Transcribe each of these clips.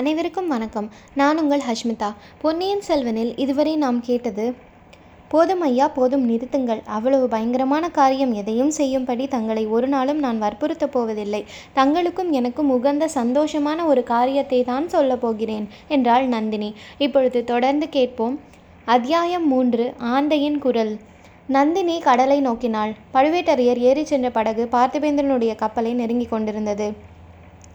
அனைவருக்கும் வணக்கம். நான் உங்கள் ஹஷ்மிதா. பொன்னியின் செல்வனில் இதுவரை நாம் கேட்டது போதும் ஐயா போதும் நிறுத்துங்கள். அவ்வளவு பயங்கரமான காரியம் எதையும் செய்யும்படி தங்களை ஒரு நாளும் நான் வற்புறுத்தப் போவதில்லை. தங்களுக்கும் எனக்கும் உகந்த சந்தோஷமான ஒரு காரியத்தை தான் சொல்லப் போகிறேன் என்றாள் நந்தினி. இப்பொழுது தொடர்ந்து கேட்போம். அத்தியாயம் மூன்று ஆந்தையின் குரல். நந்தினி கடலை நோக்கினாள். பழுவேட்டரையர் ஏறிச் சென்ற படகு பார்த்திபேந்திரனுடைய கப்பலை நெருங்கிக் கொண்டிருந்தது.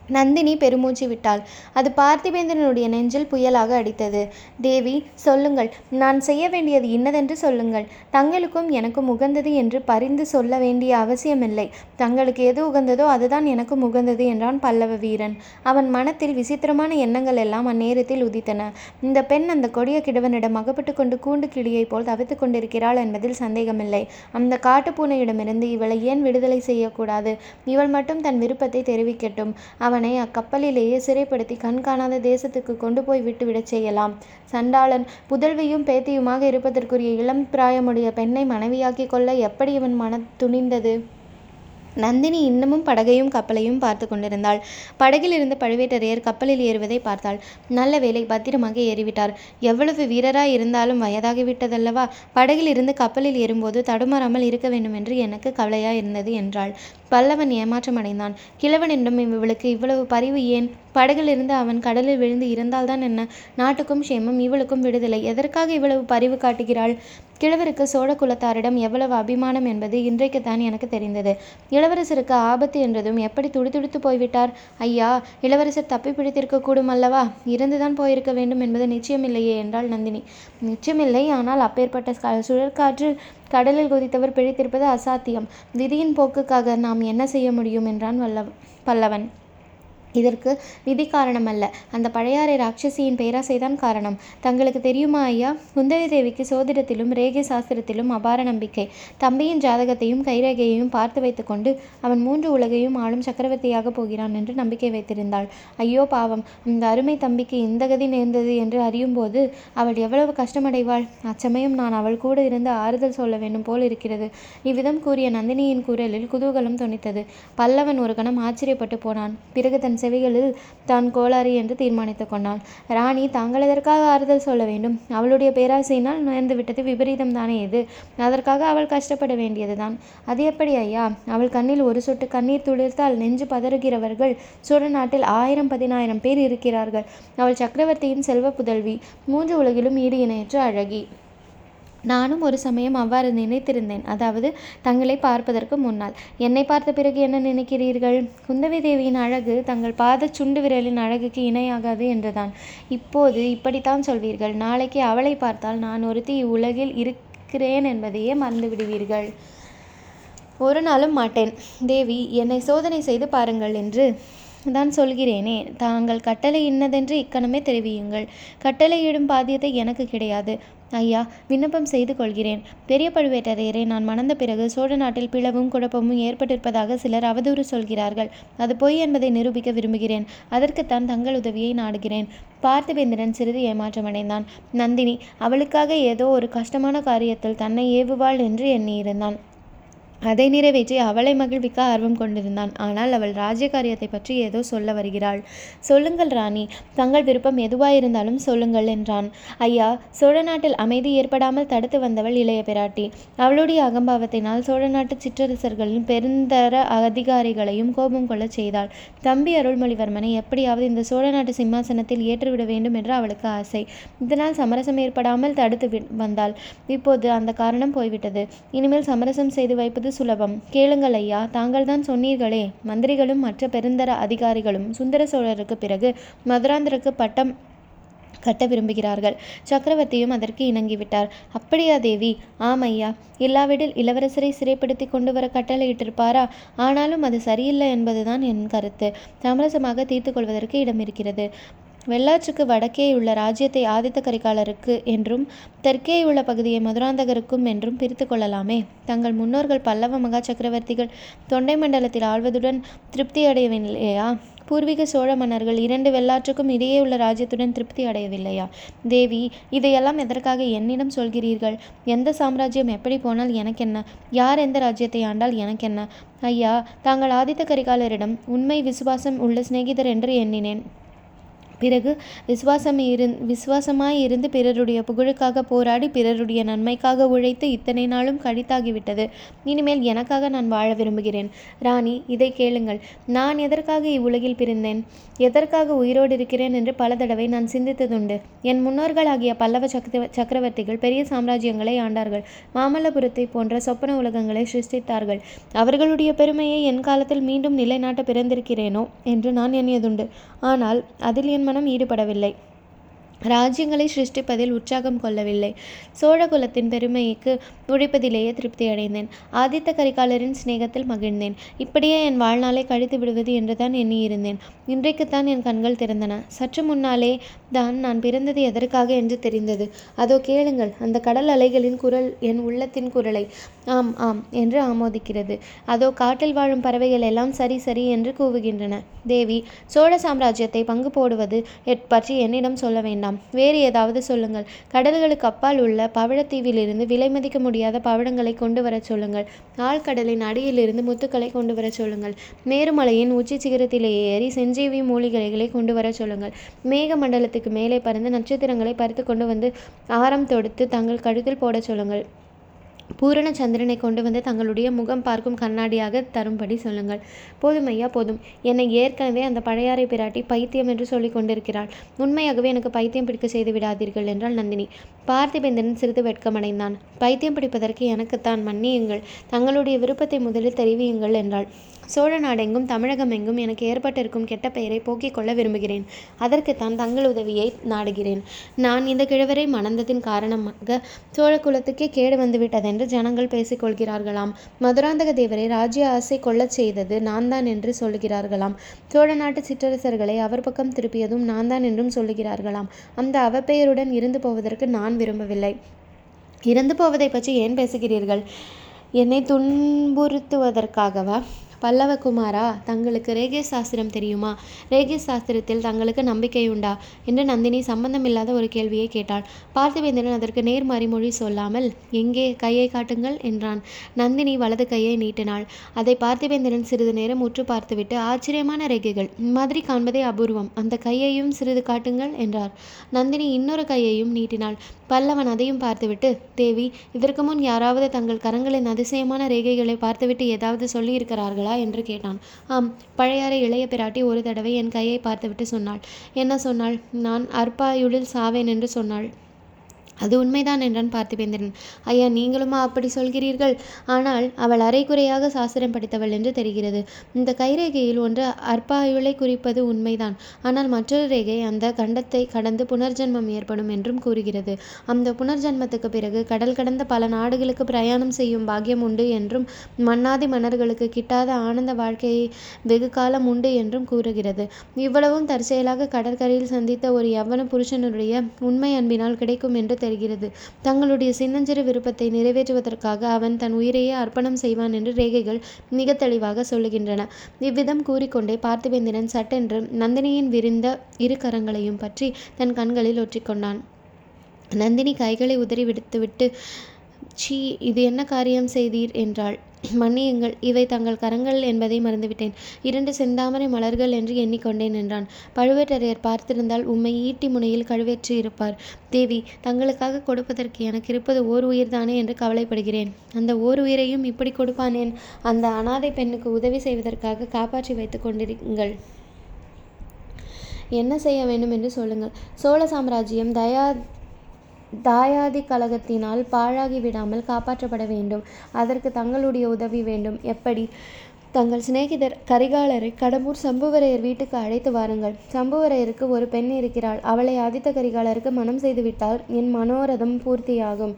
நந்தினி பெருமூச்சு விட்டாள். அது பார்த்திபேந்திரனுடைய நெஞ்சில் புயலாக அடித்தது. தேவி சொல்லுங்கள். நான் செய்ய வேண்டியது இன்னதென்று சொல்லுங்கள். தங்களுக்கும் எனக்கும் உகந்தது என்று பரிந்து சொல்ல வேண்டிய அவசியமில்லை. தங்களுக்கு எது உகந்ததோ அதுதான் எனக்கும் உகந்தது என்றான் பல்லவ வீரன். அவன் மனத்தில் விசித்திரமான எண்ணங்கள் எல்லாம் அந்நேரத்தில் உதித்தன. இந்த பெண் அந்த கொடிய கிழவனிடம் அகப்பட்டு கொண்டு கூண்டு கிளியைப் போல் தவித்துக் கொண்டிருக்கிறாள் என்பதில் சந்தேகமில்லை. அந்த காட்டுப்பூனையிடமிருந்து இவளை ஏன் விடுதலை செய்யக்கூடாது இவள் மட்டும் தன் விருப்பத்தை தெரிவிக்கட்டும். அவன் அக்கப்பலிலேயே சிறைப்படுத்தி கண்காணாத தேசத்துக்கு கொண்டு போய் விட்டுவிடச் செய்யலாம். சண்டாளன் புதல்வியும் பேத்தியுமாக இருப்பதற்குரிய இளம் பிராயமுடைய பெண்ணை மனைவியாக்கிக் கொள்ள எப்படி இவன் மன துணிந்தது? நந்தினி இன்னமும் படகையும் கப்பலையும் பார்த்து கொண்டிருந்தாள். படகில் இருந்த பழுவேட்டரையர் கப்பலில் ஏறுவதை பார்த்தாள். நல்ல வேலை பத்திரமாக ஏறிவிட்டார். எவ்வளவு வீரராய் இருந்தாலும் வயதாகிவிட்டதல்லவா? படகில் இருந்து கப்பலில் ஏறும்போது தடுமாறாமல் இருக்க வேண்டும் என்று எனக்கு கவலையாய் இருந்தது என்றாள். பல்லவன் ஏமாற்றம் அடைந்தான் கிழவனிடம் இவளுக்கு இவ்வளவு பரிவு ஏன்? படகிலிருந்து அவன் கடலில் விழுந்து இருந்தால்தான் என்ன? நாட்டுக்கும் க்ஷேமம் இவளுக்கும் விடுதலை. எதற்காக இவ்வளவு பரிவு காட்டுகிறாள்? கிழவருக்கு சோழ குலத்தாரிடம் எவ்வளவு அபிமானம் என்பது இன்றைக்குத்தான் எனக்கு தெரிந்தது. இளவரசருக்கு ஆபத்து என்றதும் எப்படி துடிதுடித்து போய்விட்டார்? ஐயா இளவரசர் தப்பி பிடித்திருக்க கூடும் அல்லவா? இருந்துதான் போயிருக்க வேண்டும் என்பது நிச்சயமில்லையே என்றாள் நந்தினி. நிச்சயமில்லை ஆனால் அப்பேற்பட்ட சுழற்காற்று கடலில் குதித்தவர் பிழைத்திருப்பது அசாத்தியம். விதியின் போக்குக்காக நாம் என்ன செய்ய முடியும்? என்றான் வல்லவ பல்லவன். இதற்கு விதி காரணமல்ல. அந்த பழையாறை ராட்சசியின் பேராசைதான் காரணம். தங்களுக்கு தெரியுமா ஐயா? குந்தவி தேவிக்கு சோதிடத்திலும் ரேகை சாஸ்திரத்திலும் அபார நம்பிக்கை. தம்பியின் ஜாதகத்தையும் கைரேகையையும் பார்த்து வைத்துக்கொண்டு அவன் மூன்று உலகையும் ஆளும் சக்கரவர்த்தியாக போகிறான் என்று நம்பிக்கை வைத்திருந்தாள். ஐயோ பாவம்! இந்த அருமை தம்பிக்கு இந்த கதி நேர்ந்தது என்று அறியும் போது அவள் எவ்வளவு கஷ்டமடைவாள்? அச்சமயம் நான் அவள் கூட இருந்து ஆறுதல் சொல்ல வேண்டும் போல் இருக்கிறது. இவ்விதம் கூறிய நந்தினியின் குரலில் குதூகலம் துணித்தது பல்லவன் ஒரு கணம் ஆச்சரியப்பட்டு போனான். பிறகு தன் செவிகளில் தான் கோளாறு என்று தீர்மானித்து கொண்டாள். ராணி தாங்கள் எதற்காக ஆறுதல் சொல்ல வேண்டும்? அவளுடைய பேராசையினால் நேர்ந்து விட்டது விபரீதம் தானே இது? அதற்காக அவள் கஷ்டப்பட வேண்டியதுதான். அது எப்படி ஐயா? அவள் கண்ணில் ஒரு சொட்டு கண்ணீர் துளிர்த்தால் நெஞ்சு பதறுகிறவர்கள் சோழ நாட்டில் ஆயிரம் பதினாயிரம் பேர் இருக்கிறார்கள். அவள் சக்கரவர்த்தியின் செல்வ புதல்வி மூன்று உலகிலும் ஈடு இணையற்ற அழகி. நானும் ஒரு சமயம் அவ்வாறு நினைத்திருந்தேன். அதாவது தங்களை பார்ப்பதற்கு முன்னால். என்னை பார்த்த பிறகு என்ன நினைக்கிறீர்கள்? குந்தவி தேவியின் அழகு தங்கள் பாத சுண்டு விரலின் அழகுக்கு இணையாகாது என்றுதான். இப்போது இப்படித்தான் சொல்வீர்கள். நாளைக்கு அவளை பார்த்தால் நான் ஒருத்தி இவ்வுலகில் இருக்கிறேன் என்பதையே மறந்து விடுவீர்கள். ஒரு நாளும் மாட்டேன். தேவி என்னை சோதனை செய்து பாருங்கள் என்று தான் சொல்கிறேனே. தாங்கள் கட்டளை இன்னதென்று இக்கணமே தெரிவியுங்கள். கட்டளையிடும் பாத்தியத்தை எனக்கு கிடையாது. ஐயா விண்ணப்பம் செய்து கொள்கிறேன். பெரிய பழுவேட்டரையரை நான் மணந்த பிறகு சோழ நாட்டில் பிளவும் குழப்பமும் ஏற்பட்டிருப்பதாக சிலர் அவதூறு சொல்கிறார்கள். அது பொய் என்பதை நிரூபிக்க விரும்புகிறேன். அதற்குத்தான் தங்கள் உதவியை நாடுகிறேன். பார்த்திபேந்திரன் சிறிது ஏமாற்றமடைந்தான். நந்தினி அவளுக்காக ஏதோ ஒரு கஷ்டமான காரியத்தில் தன்னை ஏவுவாள் என்று எண்ணியிருந்தான். அதை நிறைவேற்றி அவளை மகிழ்விக்க ஆர்வம் கொண்டிருந்தான். ஆனால் அவள் ராஜ்ய காரியத்தை பற்றி ஏதோ சொல்ல வருகிறாள். சொல்லுங்கள் ராணி தங்கள் விருப்பம் எதுவாயிருந்தாலும் சொல்லுங்கள் என்றான். ஐயா சோழ நாட்டில் அமைதி ஏற்படாமல் தடுத்து வந்தவள் இளைய பிராட்டி. அவளுடைய அகம்பாவத்தினால் சோழ நாட்டு சிற்றரசர்களின் பெருந்தர அதிகாரிகளையும் கோபம் கொள்ளச் செய்தாள். தம்பி அருள்மொழிவர்மனை எப்படியாவது இந்த சோழ நாட்டு சிம்மாசனத்தில் ஏற்றுவிட வேண்டும் என்று அவளுக்கு ஆசை. இதனால் சமரசம் ஏற்படாமல் தடுத்து வந்தாள். இப்போது அந்த காரணம் போய்விட்டது. இனிமேல் சமரசம் செய்து வைப்பது சுலபம். கேளுங்கள் ஐயா தாங்கள் தான் சொன்னீர்களே. மந்திரிகளும் மற்ற பெருந்தர அதிகாரிகளும் சுந்தர சோழருக்கு பிறகு மதுராந்தருக்கு பட்டம் கட்ட விரும்புகிறார்கள். சக்கரவர்த்தியும் அதற்கு இணங்கிவிட்டார். அப்படியா தேவி? ஆம் ஐயா. இல்லாவிடில் இளவரசரை சிறைப்படுத்தி கொண்டு வர கட்டளையிட்டிருப்பாரா? ஆனாலும் அது சரியில்லை என்பதுதான் என் கருத்து. சமரசமாக தீர்த்து கொள்வதற்கு இடம் இருக்கிறது வெள்ளாற்றுக்கு வடக்கேயுள்ள ராஜ்யத்தை ஆதித்த கரிகாலருக்கு என்றும் தெற்கேயுள்ள பகுதியை மதுராந்தகருக்கும் என்றும் பிரித்து கொள்ளலாமே. தங்கள் முன்னோர்கள் பல்லவ மகா சக்கரவர்த்திகள் தொண்டை மண்டலத்தில் ஆழ்வதுடன் திருப்தி அடையவில்லையா? பூர்வீக சோழ மன்னர்கள் இரண்டு வெள்ளாற்றுக்கும் இடையே உள்ள ராஜ்யத்துடன் திருப்தி அடையவில்லையா? தேவி இதையெல்லாம் எதற்காக என்னிடம் சொல்கிறீர்கள்? எந்த சாம்ராஜ்யம் எப்படி போனால் எனக்கென்ன? யார் எந்த ராஜ்யத்தை ஆண்டால் எனக்கென்ன? ஐயா தாங்கள் ஆதித்த கரிகாலரிடம் உண்மை விசுவாசம் உள்ள சிநேகிதர் என்று எண்ணினேன். பிறகு விசுவாசம் இருந் விசுவாசமாய் இருந்து பிறருடைய புகழுக்காக போராடி பிறருடைய நன்மைக்காக உழைத்து இத்தனை நாளும் கழித்தாகிவிட்டது. இனிமேல் எனக்காக நான் வாழ விரும்புகிறேன். ராணி இதை கேளுங்கள். நான் எதற்காக இவ்வுலகில் பிறந்தேன்? எதற்காக உயிரோடு இருக்கிறேன் என்று பல தடவை நான் சிந்தித்ததுண்டு. என் முன்னோர்கள் ஆகிய பல்லவ சக்கர சக்கரவர்த்திகள் பெரிய சாம்ராஜ்யங்களை ஆண்டார்கள். மாமல்லபுரத்தை போன்ற சொப்பன உலகங்களை சிருஷ்டித்தார்கள். அவர்களுடைய பெருமையை என் காலத்தில் மீண்டும் நிலைநாட்ட பிறந்திருக்கிறேனோ என்று நான் எண்ணியதுண்டு. ஆனால் அதில் என் மனம் ஈடுபடவில்லை. ராஜ்யங்களை சிருஷ்டிப்பதில் உற்சாகம் கொள்ளவில்லை. சோழ குலத்தின் பெருமைக்கு உழைப்பதிலேயே திருப்தி அடைந்தேன். ஆதித்த கரிகாலரின் சிநேகத்தில் மகிழ்ந்தேன். இப்படியே என் வாழ்நாளை கழித்து விடுவது என்றுதான் எண்ணியிருந்தேன். இன்றைக்குத்தான் என் கண்கள் திறந்தன. சற்று முன்னாலே தான் நான் பிறந்தது எதற்காக என்று தெரிந்தது. அதோ கேளுங்கள் அந்த கடல் அலைகளின் குரல் என் உள்ளத்தின் குரலை. ஆம் ஆம் என்று ஆமோதிக்கிறது. அதோ காட்டில் வாழும் பறவைகள் எல்லாம் சரி சரி என்று கூவுகின்றன. தேவி சோழ சாம்ராஜ்யத்தை பங்கு போடுவது பற்றி என்னிடம் சொல்ல வேண்டாம். வேறு ஏதாவது சொல்லுங்கள். கடல்களுக்கு அப்பால் உள்ள பவழத்தீவிலிருந்து விலை மதிக்க முடியாத பவழங்களை கொண்டு வரச் சொல்லுங்கள். ஆழ்கடலின் அடியிலிருந்து முத்துக்களை கொண்டு வரச் சொல்லுங்கள். மேருமலையின் உச்சி சிகரத்திலே ஏறி செஞ்சீவி மூலிகைகளை கொண்டு வரச் சொல்லுங்கள். மேக மண்டலத்துக்கு மேலே பறந்து நட்சத்திரங்களை பறித்து கொண்டு வந்து ஆரம் தொடுத்து தங்கள் கழுத்தில் போடச் சொல்லுங்கள். பூரண சந்திரனை கொண்டு வந்து தங்களுடைய முகம் பார்க்கும் கண்ணாடியாக தரும்படி சொல்லுங்கள். போதும் ஐயா போதும். என்னை ஏற்கனவே அந்த பழையாறை பிராட்டி பைத்தியம் என்று சொல்லிக் கொண்டிருக்கிறாள். உண்மையாகவே எனக்கு பைத்தியம் பிடிக்க செய்து விடாதீர்கள் என்றாள் நந்தினி. பார்த்திபேந்திரன் சிறிது வெட்கமடைந்தான். பைத்தியம் பிடிப்பதற்கு எனக்குத்தான் மன்னியுங்கள். தங்களுடைய விருப்பத்தை முதலில் தெரிவியுங்கள் என்றாள். சோழ நாடெங்கும் தமிழகம் எங்கும் எனக்கு ஏற்பட்டிருக்கும் கெட்ட பெயரை போக்கிக் கொள்ள விரும்புகிறேன். அதற்குத்தான் தங்கள் உதவியை நாடுகிறேன். நான் இந்த கிழவரை மணந்ததின் காரணமாக சோழ குலத்துக்கே கேடு என்று ஜனங்கள் பேசிக் கொள்கிறார்களாம் மதுராந்தக தேவரை ராஜ்ய ஆசை கொள்ளச் செய்தது நான் தான் என்று சொல்லுகிறார்களாம். சோழ நாட்டு சிற்றரசர்களை அவர் பக்கம் திருப்பியதும் நான் தான் என்றும் சொல்லுகிறார்களாம். அந்த அவப்பெயருடன் இருந்து போவதற்கு நான் விரும்பவில்லை. இறந்து போவதை பற்றி ஏன் பேசுகிறீர்கள்? என்னை துன்புறுத்துவதற்காகவா? பல்லவகுமாரா தங்களுக்கு ரேகே சாஸ்திரம் தெரியுமா? ரேகே சாஸ்திரத்தில் தங்களுக்கு நம்பிக்கை உண்டா? என்று நந்தினி சம்பந்தமில்லாத ஒரு கேள்வியை கேட்டாள். பார்த்திவேந்திரன் அதற்கு நேர் மறிமொழி சொல்லாமல் எங்கே கையை காட்டுங்கள் என்றான். நந்தினி வலது கையை நீட்டினாள். அதை பார்த்திவேந்திரன் சிறிது நேரம் உற்று பார்த்துவிட்டு ஆச்சரியமான ரேகைகள். மாதிரி காண்பதே அபூர்வம். அந்த கையையும் சிறிது காட்டுங்கள் என்றார். நந்தினி இன்னொரு கையையும் நீட்டினாள். பல்லவன் அதையும் பார்த்துவிட்டு தேவி இதற்கு முன் யாராவது தங்கள் கரங்களின் அதிசயமான ரேகைகளை பார்த்துவிட்டு ஏதாவது சொல்லியிருக்கிறார்களா? என்று கேட்டான். ஆம் பழையாறை இளைய பிராட்டி ஒரு தடவை என் கையை பார்த்துவிட்டு சொன்னாள். என்ன சொன்னாள்? நான் அற்பாயுளில் சாவேன் என்று சொன்னாள். அது உண்மைதான் என்றான் பார்த்திபேந்திரன். ஐயா நீங்களுமா அப்படி சொல்கிறீர்கள். ஆனால் அவள் அரைக்குறையாக சாஸ்திரம் படித்தவள் என்று தெரிகிறது. இந்த கைரேகையில் ஒன்று அற்பாயுளை குறிப்பது உண்மைதான். ஆனால் மற்றொரு ரேகை அந்த கண்டத்தை கடந்து புனர்ஜென்மம் ஏற்படும் என்றும் கூறுகிறது. அந்த புனர்ஜென்மத்துக்கு பிறகு கடல் கடந்த பல நாடுகளுக்கு பிரயாணம் செய்யும் பாக்கியம் உண்டு என்றும் மன்னாதி மன்னர்களுக்கு கிட்டாத ஆனந்த வாழ்க்கையை வெகு காலம் உண்டு என்றும் கூறுகிறது. இவ்வளவும் தற்செயலாக கடற்கரையில் சந்தித்த ஒரு யவ்வன புருஷனுடைய உண்மை அன்பினால் கிடைக்கும் என்று தருகிறது. தங்களுடைய சின்னஞ்சிறு விருப்பத்தை நிறைவேற்றுவதற்காக அவன் தன் உயிரையே அர்ப்பணம் செய்வான் என்று ரேகைகள் மிக தெளிவாக சொல்லுகின்றன. இவ்விதம் கூறிக்கொண்டே பார்த்திபேந்திரன் சட்டென்று நந்தினியின் விரிந்த இரு கரங்களையும் பற்றி தன் கண்களில் ஒற்றிக்கொண்டான். நந்தினி கைகளை உதறி விடுத்துவிட்டு சீ இது என்ன காரியம் செய்தீர்? என்றாள். மன்னியுங்கள் இவை தங்கள் கரங்கள் என்பதை மறந்துவிட்டேன். இரண்டு செந்தாமரை மலர்கள் என்று எண்ணிக்கொண்டேன் என்றான் பழுவேட்டரையர் பார்த்திருந்தால் உம்மை ஈட்டி முனையில் கழுவேற்றி இருப்பார். தேவி தங்களுக்காக கொடுப்பதற்கு எனக்கு இருப்பது ஓர் உயிர்தானே என்று கவலைப்படுகிறேன். அந்த ஓர் உயிரையும் இப்படி கொடுப்பானேன்? அந்த அனாதை பெண்ணுக்கு உதவி செய்வதற்காக காப்பாற்றி வைத்துக் கொண்டிருங்கள். என்ன செய்ய வேண்டும் என்று சொல்லுங்கள். சோழ சாம்ராஜ்யம் தயா தாயாதி கழகத்தினால் பாழாகி விடாமல் காப்பாற்றப்பட வேண்டும். அதற்கு தங்களுடைய உதவி வேண்டும். எப்படி? தங்கள் சிநேகிதர் கரிகாலரை கடம்பூர் சம்புவரையர் வீட்டுக்கு அழைத்து வாருங்கள். சம்புவரையருக்கு ஒரு பெண் இருக்கிறாள். அவளை ஆதித்த கரிகாலருக்கு மனம் செய்துவிட்டால் என் மனோரதம் பூர்த்தியாகும்.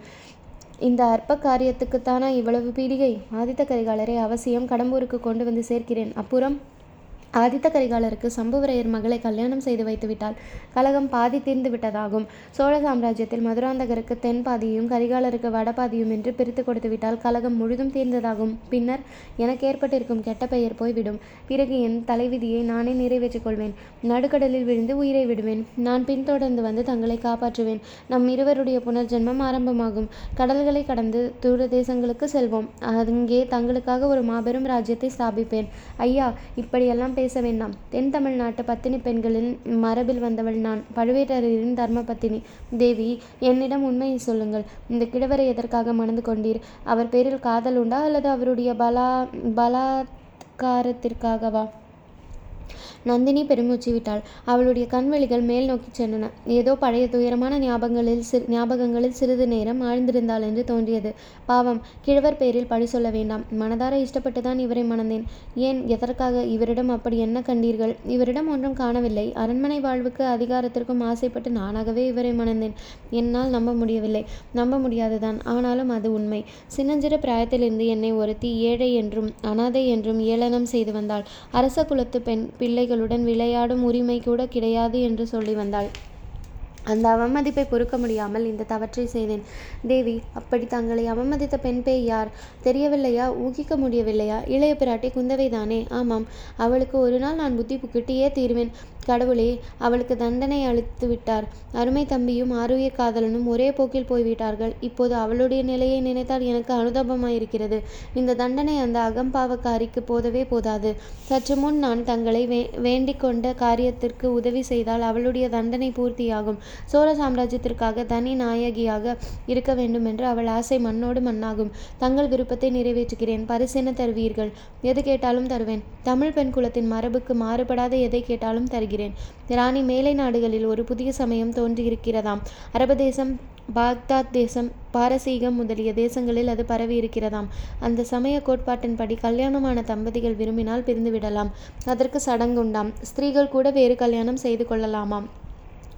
இந்த அற்ப காரியத்துக்குத்தானா இவ்வளவு பீடிகை? ஆதித்த கரிகாலரை அவசியம் கடம்பூருக்கு கொண்டு வந்து சேர்க்கிறேன். அப்புறம்? ஆதித்த கரிகாலருக்கு சம்புவரையர் மகளை கல்யாணம் செய்து வைத்துவிட்டால் கலகம் பாதி தீர்ந்து விட்டதாகும். சோழ சாம்ராஜ்யத்தில் மதுராந்தகருக்கு தென் பாதியும் கரிகாலருக்கு வடபாதியும் என்று பிரித்து கொடுத்து விட்டால் கலகம் முழுதும் தீர்ந்ததாகும். பின்னர் எனக்கு ஏற்பட்டிருக்கும் கெட்ட பெயர் போய்விடும் பிறகு என் தலைவிதியை நானே நிறைவேற்றிக் கொள்வேன். நடுக்கடலில் விழுந்து உயிரை விடுவேன். நான் பின்தொடர்ந்து வந்து தங்களை காப்பாற்றுவேன். நம் இருவருடைய புனர்ஜென்மம் ஆரம்பமாகும். கடல்களை கடந்து தூர தேசங்களுக்கு செல்வோம். அங்கே தங்களுக்காக ஒரு மாபெரும் ராஜ்யத்தை ஸ்தாபிப்பேன். ஐயா இப்படியெல்லாம் பேச வேண்டாம். தென் தமிழ்நாட்டு பத்தினி பெண்களின் மரபில் வந்தவள் நான். பழுவேட்டரையரின் தர்ம பத்தினி. தேவி என்னிடம் உண்மையை சொல்லுங்கள். இந்த கிழவரை எதற்காக மணந்து கொண்டீர்? அவர் பேரில் காதல் உண்டா அல்லது அவருடைய பலா பலாத்காரத்திற்காகவா? நந்தினி பெருமூச்சு விட்டாள். அவளுடைய கண்வெளிகள் மேல் நோக்கி சென்றன. ஏதோ பழைய துயரமான ஞாபகங்களில் சிறு ஞாபகங்களில் சிறிது நேரம் ஆழ்ந்திருந்தாள் என்று தோன்றியது. பாவம் கிழவர் பேரில் பழி சொல்ல வேண்டாம். மனதார இஷ்டப்பட்டுதான் இவரை மணந்தேன். ஏன் எதற்காக? இவரிடம் அப்படி என்ன கண்டீர்கள்? இவரிடம் ஒன்றும் காணவில்லை. அரண்மனை வாழ்வுக்கு அதிகாரத்திற்கும் ஆசைப்பட்டு நானாகவே இவரை மணந்தேன். என்னால் நம்ப முடியவில்லை. நம்ப முடியாதுதான். ஆனாலும் அது உண்மை. சின்னஞ்சிற பிராயத்திலிருந்து என்னை ஒருத்தி ஏழை என்றும் அனாதை என்றும் ஏளனம் செய்து வந்தாள். அரச குலத்து பெண் பிள்ளை பிள்ளைகளுடன் விளையாடும் உரிமை கூட கிடையாது என்று சொல்லி வந்தாள். அந்த அவமதிப்பை பொறுக்க முடியாமல் இந்த தவற்றை செய்தேன். தேவி அப்படி தங்களை அவமதித்த பெண் பேய் யார்? தெரியவில்லையா? ஊகிக்க முடியவில்லையா? இளைய பிராட்டி குந்தவை தானே ஆமாம். அவளுக்கு ஒரு நாள் நான் புத்தி புக்கிட்டியே தீர்வேன். கடவுளே அவளுக்கு தண்டனை அளித்து விட்டார். அருமை தம்பியும் ஆருயிர் காதலனும் ஒரே போக்கில் போய்விட்டார்கள் இப்போது அவளுடைய நிலையை நினைத்தால் எனக்கு அனுதாபமாயிருக்கிறது. இந்த தண்டனை அந்த அகம்பாவக்காரிக்கு போதவே போதாது. சற்று முன் நான் தங்களை வே வேண்டிக் கொண்ட காரியத்திற்கு உதவி செய்தால் அவளுடைய தண்டனை பூர்த்தியாகும். சோழ சாம்ராஜ்யத்திற்காக தனி நாயகியாக இருக்க வேண்டும் என்று அவள் ஆசை மண்ணோடு மண்ணாகும். தங்கள் விருப்பத்தை நிறைவேற்றுகிறேன். பரிசென தருவீர்கள். எது கேட்டாலும் தருவேன். தமிழ் பெண் குலத்தின் மரபுக்கு மாறுபடாத எதை கேட்டாலும் தருகிறேன். ராணி மேலை நாடுகளில் ஒரு புதிய சமயம் தோன்றியிருக்கிறதாம். அரபு தேசம் பாக்தாத் தேசம் பாரசீகம் முதலிய தேசங்களில் அது பரவி இருக்கிறதாம் அந்த சமய கோட்பாட்டின்படி கல்யாணமான தம்பதிகள் விரும்பினால் பிரிந்து விடலாம் அதற்கு சடங்குண்டாம். ஸ்திரீகள் கூட வேறு கல்யாணம் செய்து கொள்ளலாமாம்.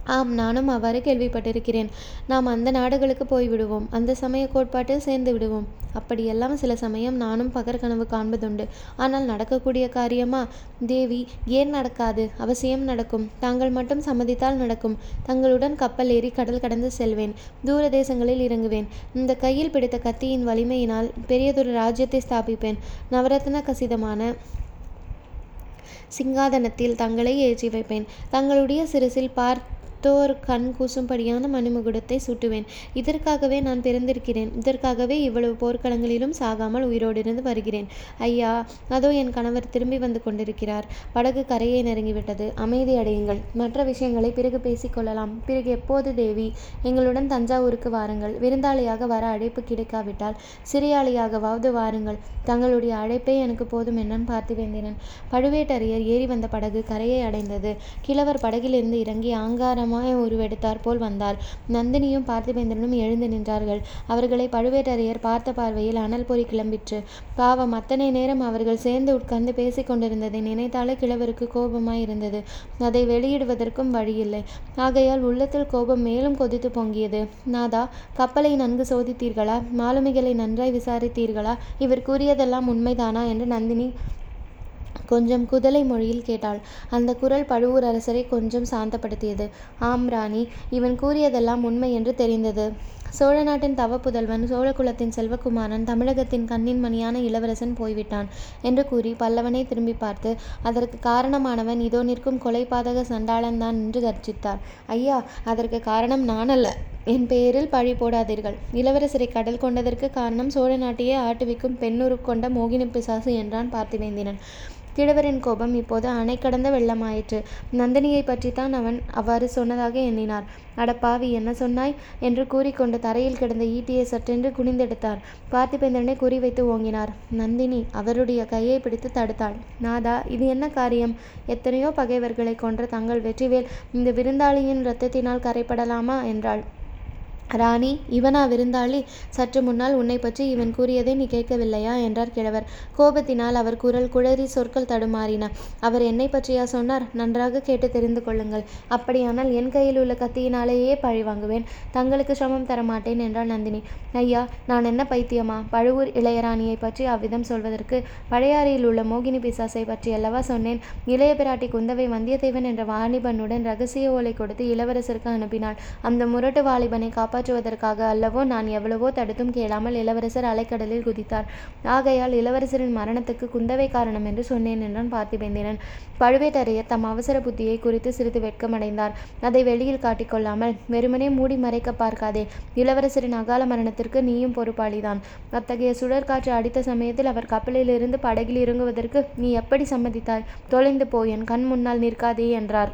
ஆம் நானும் அவ்வாறு கேள்விப்பட்டிருக்கிறேன். நாம் அந்த நாடுகளுக்கு போய்விடுவோம் அந்த சமய கோட்பாட்டில் சேர்ந்து விடுவோம். அப்படியெல்லாம் சில சமயம் நானும் பகற்கனவு காண்பதுண்டு. ஆனால் நடக்கக்கூடிய காரியமா? தேவி ஏன் நடக்காது? அவசியம் நடக்கும். தாங்கள் மட்டும் சம்மதித்தால் நடக்கும். தங்களுடன் கப்பல் ஏறி கடல் கடந்து செல்வேன். தூர தேசங்களில் இறங்குவேன். இந்த கையில் பிடித்த கத்தியின் வலிமையினால் பெரியதொரு ராஜ்யத்தை ஸ்தாபிப்பேன். நவரத்ன கசிதமான சிங்காதனத்தில் தங்களை ஏற்றி வைப்பேன். தங்களுடைய சிறுசில் பார் பார்த்தோர் கண் கூசும்படியான மணிமுகுடத்தை சூட்டுவேன். இதற்காகவே நான் பிறந்திருக்கிறேன். இதற்காகவே இவ்வளவு போர்க்களங்களிலும் சாகாமல் உயிரோடிருந்து வருகிறேன். ஐயா அதோ என் கணவர் திரும்பி வந்து கொண்டிருக்கிறார். படகு கரையை நெருங்கிவிட்டது. அமைதி அடையுங்கள். மற்ற விஷயங்களை பிறகு பேசிக்கொள்ளலாம் பிறகு எப்போது தேவி எங்களுடன் தஞ்சாவூருக்கு வாருங்கள். விருந்தாளியாக வர அழைப்பு கிடைக்காவிட்டால் சிறையாளியாகவாவது வாருங்கள். தங்களுடைய அழைப்பே எனக்கு போதும் என்றான் பார்த்திவேந்திரன். பழுவேட்டரையர் ஏறி வந்த படகு கரையை அடைந்தது. கிழவர் படகிலிருந்து இறங்கி ஆங்காரமாய் உருவெடுத்தாற் போல் வந்தார் நந்தினியும் பார்த்திபேந்திரனும் எழுந்து நின்றார்கள். அவர்களை பழுவேட்டரையர் பார்த்த பார்வையில் அனல் பொறி கிளம்பிற்று. பாவம் அத்தனை நேரம் அவர்கள் சேர்ந்து உட்கார்ந்து பேசிக் கொண்டிருந்ததை நினைத்தாலே கிழவருக்கு கோபமாய் இருந்தது. அதை வெளியிடுவதற்கும் வழியில்லை. ஆகையால் உள்ளத்தில் கோபம் மேலும் கொதித்து பொங்கியது. நாதா கப்பலை நன்கு சோதித்தீர்களா? மாலுமிகளை நன்றாய் விசாரித்தீர்களா? இவர் கூறியதெல்லாம் உண்மைதானா? என்று நந்தினி கொஞ்சம் குதலை மொழியில் கேட்டாள். அந்த குரல் பழுவூர் அரசரை கொஞ்சம் சாந்தப்படுத்தியது. ஆம் ராணி இவன் கூறியதெல்லாம் உண்மை என்று தெரிந்தது. சோழ நாட்டின் தவப்புதல்வன் சோழகுலத்தின் செல்வகுமாரன் தமிழகத்தின் கண்ணின் மணியான இளவரசன் போய்விட்டான் என்று கூறி பல்லவனை திரும்பி பார்த்து அதற்கு காரணமானவன் இதோ நிற்கும் கொலைபாதக சண்டாளன்தான் என்று கர்ஜித்தார் ஐயா அதற்கு காரணம் நான் அல்ல என் பெயரில் பழி போடாதீர்கள். இளவரசரை கடல் கொண்டதற்கு காரணம் சோழ நாட்டையே ஆட்டுவிக்கும் பெண்ணுரு கொண்ட மோகினி பிசாசு என்றான் பார்த்திவேந்திரன் கிழவரின் கோபம் இப்போது அணை கடந்த வெள்ளமாயிற்று. நந்தினியை பற்றித்தான் அவன் அவ்வாறு சொன்னதாக எண்ணினார். அட பாவி என்ன சொன்னாய்? என்று கூறிக்கொண்டு தரையில் கிடந்த ஈட்டியை சற்றென்று குனிந்தெடுத்தார். பார்த்திபேந்திரனை குறிவைத்து ஓங்கினார். நந்தினி அவருடைய கையை பிடித்து தடுத்தாள். நாதா இது என்ன காரியம்? எத்தனையோ பகைவர்களை கொன்ற தங்கள் வெற்றிவேல் இந்த விருந்தாளியின் இரத்தத்தினால் கரைப்படலாமா? என்றாள். ராணி இவனா விருந்தாளி சற்று முன்னால் உன்னை பற்றி இவன் கூறியதை நீ கேட்கவில்லையா? என்றார் கிழவர். கோபத்தினால் அவர் குரல் குழறி சொற்கள் தடுமாறின. அவர் என்னை பற்றியா சொன்னார்? நன்றாக கேட்டு தெரிந்து கொள்ளுங்கள். அப்படியானால் என் கையில் உள்ள கத்தியினாலேயே பழி வாங்குவேன். தங்களுக்கு சிரமம் தரமாட்டேன் என்றாள் நந்தினி. ஐயா நான் என்ன பைத்தியமா? பழுவூர் இளையராணியை பற்றி அவ்விதம் சொல்வதற்கு பழையாறையில் உள்ள மோகினி பிசாசை பற்றி அல்லவா சொன்னேன்? இளைய பிராட்டி குந்தவை வந்தியத்தேவன் என்ற வாலிபனுடன் ரகசிய ஓலை கொடுத்து இளவரசருக்கு அனுப்பினாள். அந்த முரட்டு வாலிபனை காப்பா காப்பாற்றுவதற்காக அல்லவோ நான் எவ்வளவோ தடுத்தும் கேளாமல் இளவரசர் அலைக்கடலில் குதித்தார். ஆகையால் இளவரசரின் மரணத்துக்கு குந்தவை காரணம் என்று சொன்னேன் என்றான் பார்த்திபேந்திரன். பழுவேட்டரையர் தம் அவசர புத்தியை குறித்து சிறிது வெட்கமடைந்தார். அதை வெளியில் காட்டிக்கொள்ளாமல் வெறுமனே மூடி மறைக்க பார்க்காதே. இளவரசரின் அகால மரணத்திற்கு நீயும் பொறுப்பாளிதான். அத்தகைய சுழற்காற்று அடித்த சமயத்தில் அவர் கப்பலிலிருந்து படகில் இறங்குவதற்கு நீ எப்படி சம்மதித்தாய்? தொலைந்து போ என் கண் முன்னால் நிற்காதே என்றார்.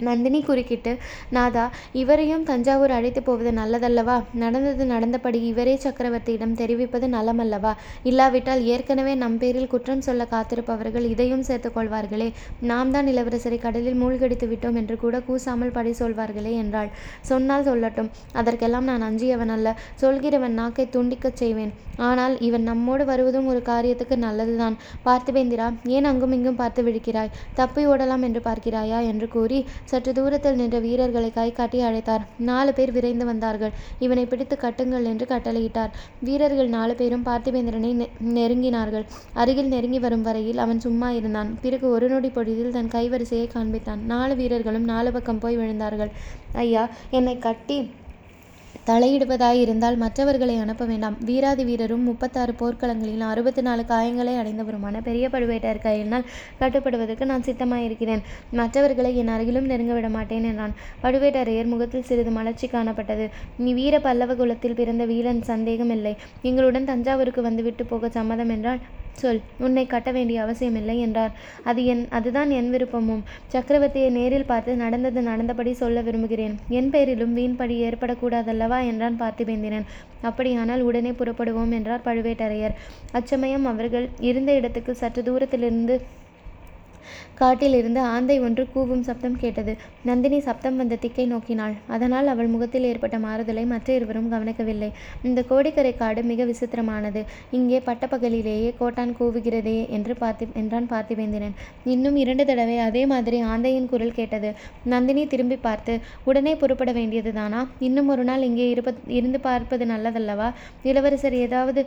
நந்தினி குறுக்கிட்டு நாதா இவரையும் தஞ்சாவூர் அழைத்து போவது நல்லதல்லவா? நடந்தது நடந்தபடி இவரே சக்கரவர்த்தியிடம் தெரிவிப்பது நலமல்லவா? இல்லாவிட்டால் ஏற்கனவே நம் பேரில் குற்றம் சொல்ல காத்திருப்பவர்கள் இதையும் சேர்த்துக் கொள்வார்களே. நாம் தான் இளவரசரை கடலில் மூழ்கடித்து விட்டோம் என்று கூட கூசாமல் படி சொல்வார்களே என்றாள். சொன்னால் சொல்லட்டும். அதற்கெல்லாம் நான் அஞ்சியவன் அல்ல. சொல்கிறவன் நாக்கை துண்டிக்கச் செய்வேன். ஆனால் இவன் நம்மோடு வருவதும் ஒரு காரியத்துக்கு நல்லதுதான். பார்த்திபேந்திரா ஏன் அங்கும் இங்கும் பார்த்து விழிக்கிறாய்? தப்பி ஓடலாம் என்று பார்க்கிறாயா? என்று கூறி சற்று தூரத்தில் நின்ற வீரர்களை கை காட்டி அழைத்தார். நாலு பேர் விரைந்து வந்தார்கள். இவனை பிடித்து கட்டுங்கள் என்று கட்டளையிட்டார். வீரர்கள் நாலு பேரும் பார்த்திபேந்திரனை நெருங்கினார்கள். அருகில் நெருங்கி வரும் வரையில் அவன் சும்மா இருந்தான். பிறகு ஒரு நொடி பொழுதில் தன் கைவரிசையை காண்பித்தான். நாலு வீரர்களும் நாலு பக்கம் போய் விழுந்தார்கள். ஐயா என்னை கட்டி தலையிடுவதாயிருந்தால் மற்றவர்களை அனுப்ப வேண்டாம். வீராதி வீரரும் முப்பத்தாறு போர்க்களங்களில் அறுபத்தி நாலு காயங்களை அடைந்தவருமான பெரிய பழுவேட்டர் கையினால் கட்டுப்படுவதற்கு நான் சித்தமாயிருக்கிறேன். மற்றவர்களை என் அருகிலும் நெருங்க விட மாட்டேன் என்றான். பழுவேட்டரையர் முகத்தில் சிறிது மலர்ச்சி காணப்பட்டது. நீ வீர பல்லவ குலத்தில் பிறந்த வீரன் சந்தேகமில்லை. எங்களுடன் தஞ்சாவூருக்கு வந்துவிட்டு போக சம்மதம் என்றால் சொல் உன்னை கட்ட வேண்டிய அவசியமில்லை என்றார். அது என் அதுதான் என் விருப்பமும். சக்கரவர்த்தியை நேரில் பார்த்து நடந்தது நடந்தபடி சொல்ல விரும்புகிறேன். என் பெயரிலும் வீண்படி ஏற்படக்கூடாதல்லவா என்றான் பார்த்திபேந்திரன். அப்படியானால் உடனே புறப்படுவோம் என்றார் பழுவேட்டரையர். அச்சமயம் அவர்கள் இருந்த இடத்துக்கு சற்று தூரத்திலிருந்து காட்டிலிருந்து ஆந்தை ஒன்று கூவும் சப்தம் கேட்டது. நந்தினி சப்தம் வந்த திக்கை நோக்கினாள். அதனால் அவள் முகத்தில் ஏற்பட்ட மாறுதலை மற்ற இருவரும் கவனிக்கவில்லை. இந்த கோடிக்கரை காடு மிக விசித்திரமானது. இங்கே பட்டப்பகலிலேயே கோட்டான் கூவுகிறதே என்று பார்த்தி என்றான் பார்த்திவேந்திரன். இன்னும் இரண்டு தடவை அதே மாதிரி ஆந்தையின் குரல் கேட்டது. நந்தினி திரும்பி பார்த்து உடனே புறப்பட வேண்டியதுதானா? இன்னும் ஒரு நாள் இங்கே இருப்ப இருந்து பார்ப்பது நல்லதல்லவா? இளவரசர் ஏதாவது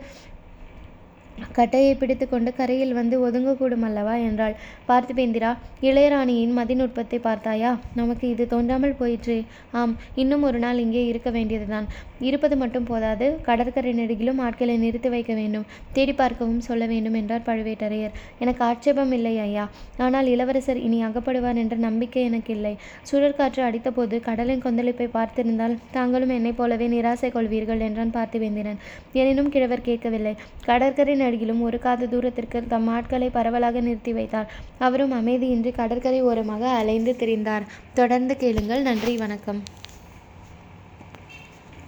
கட்டையை பிடித்து கொண்டு கரையில் வந்து ஒதுங்கக்கூடும் அல்லவா என்றாள். பார்த்திபேந்திரா இளையராணியின் மதிநுட்பத்தை பார்த்தாயா? நமக்கு இது தோன்றாமல் போயிற்றே. ஆம் இன்னும் ஒரு நாள் இங்கே இருக்க வேண்டியதுதான். இருப்பது மட்டும் போதாது. கடற்கரை நெடுகிலும் ஆட்களை நிறுத்தி வைக்க வேண்டும். தேடி பார்க்கவும் சொல்ல வேண்டும் என்றார் பழுவேட்டரையர். எனக்கு ஆட்சேபம் இல்லை ஐயா. ஆனால் இளவரசர் இனி அகப்படுவார் என்ற நம்பிக்கை எனக்கு இல்லை. சுழற்காற்று அடித்தபோது கடலின் கொந்தளிப்பை பார்த்திருந்தால் தாங்களும் என்னைப் போலவே நிராசை கொள்வீர்கள் என்றான் பார்த்திவேந்திரன் எனினும் கிழவர் கேட்கவில்லை. கடற்கரை அருகிலும் ஒரு காத தூரத்திற்கு தம் ஆட்களை பரவலாக நிறுத்தி வைத்தார். அவரும் அமைதியின்றி கடற்கரை ஓரமாக அலைந்து திரிந்தார். தொடர்ந்து கேளுங்கள். நன்றி. வணக்கம்.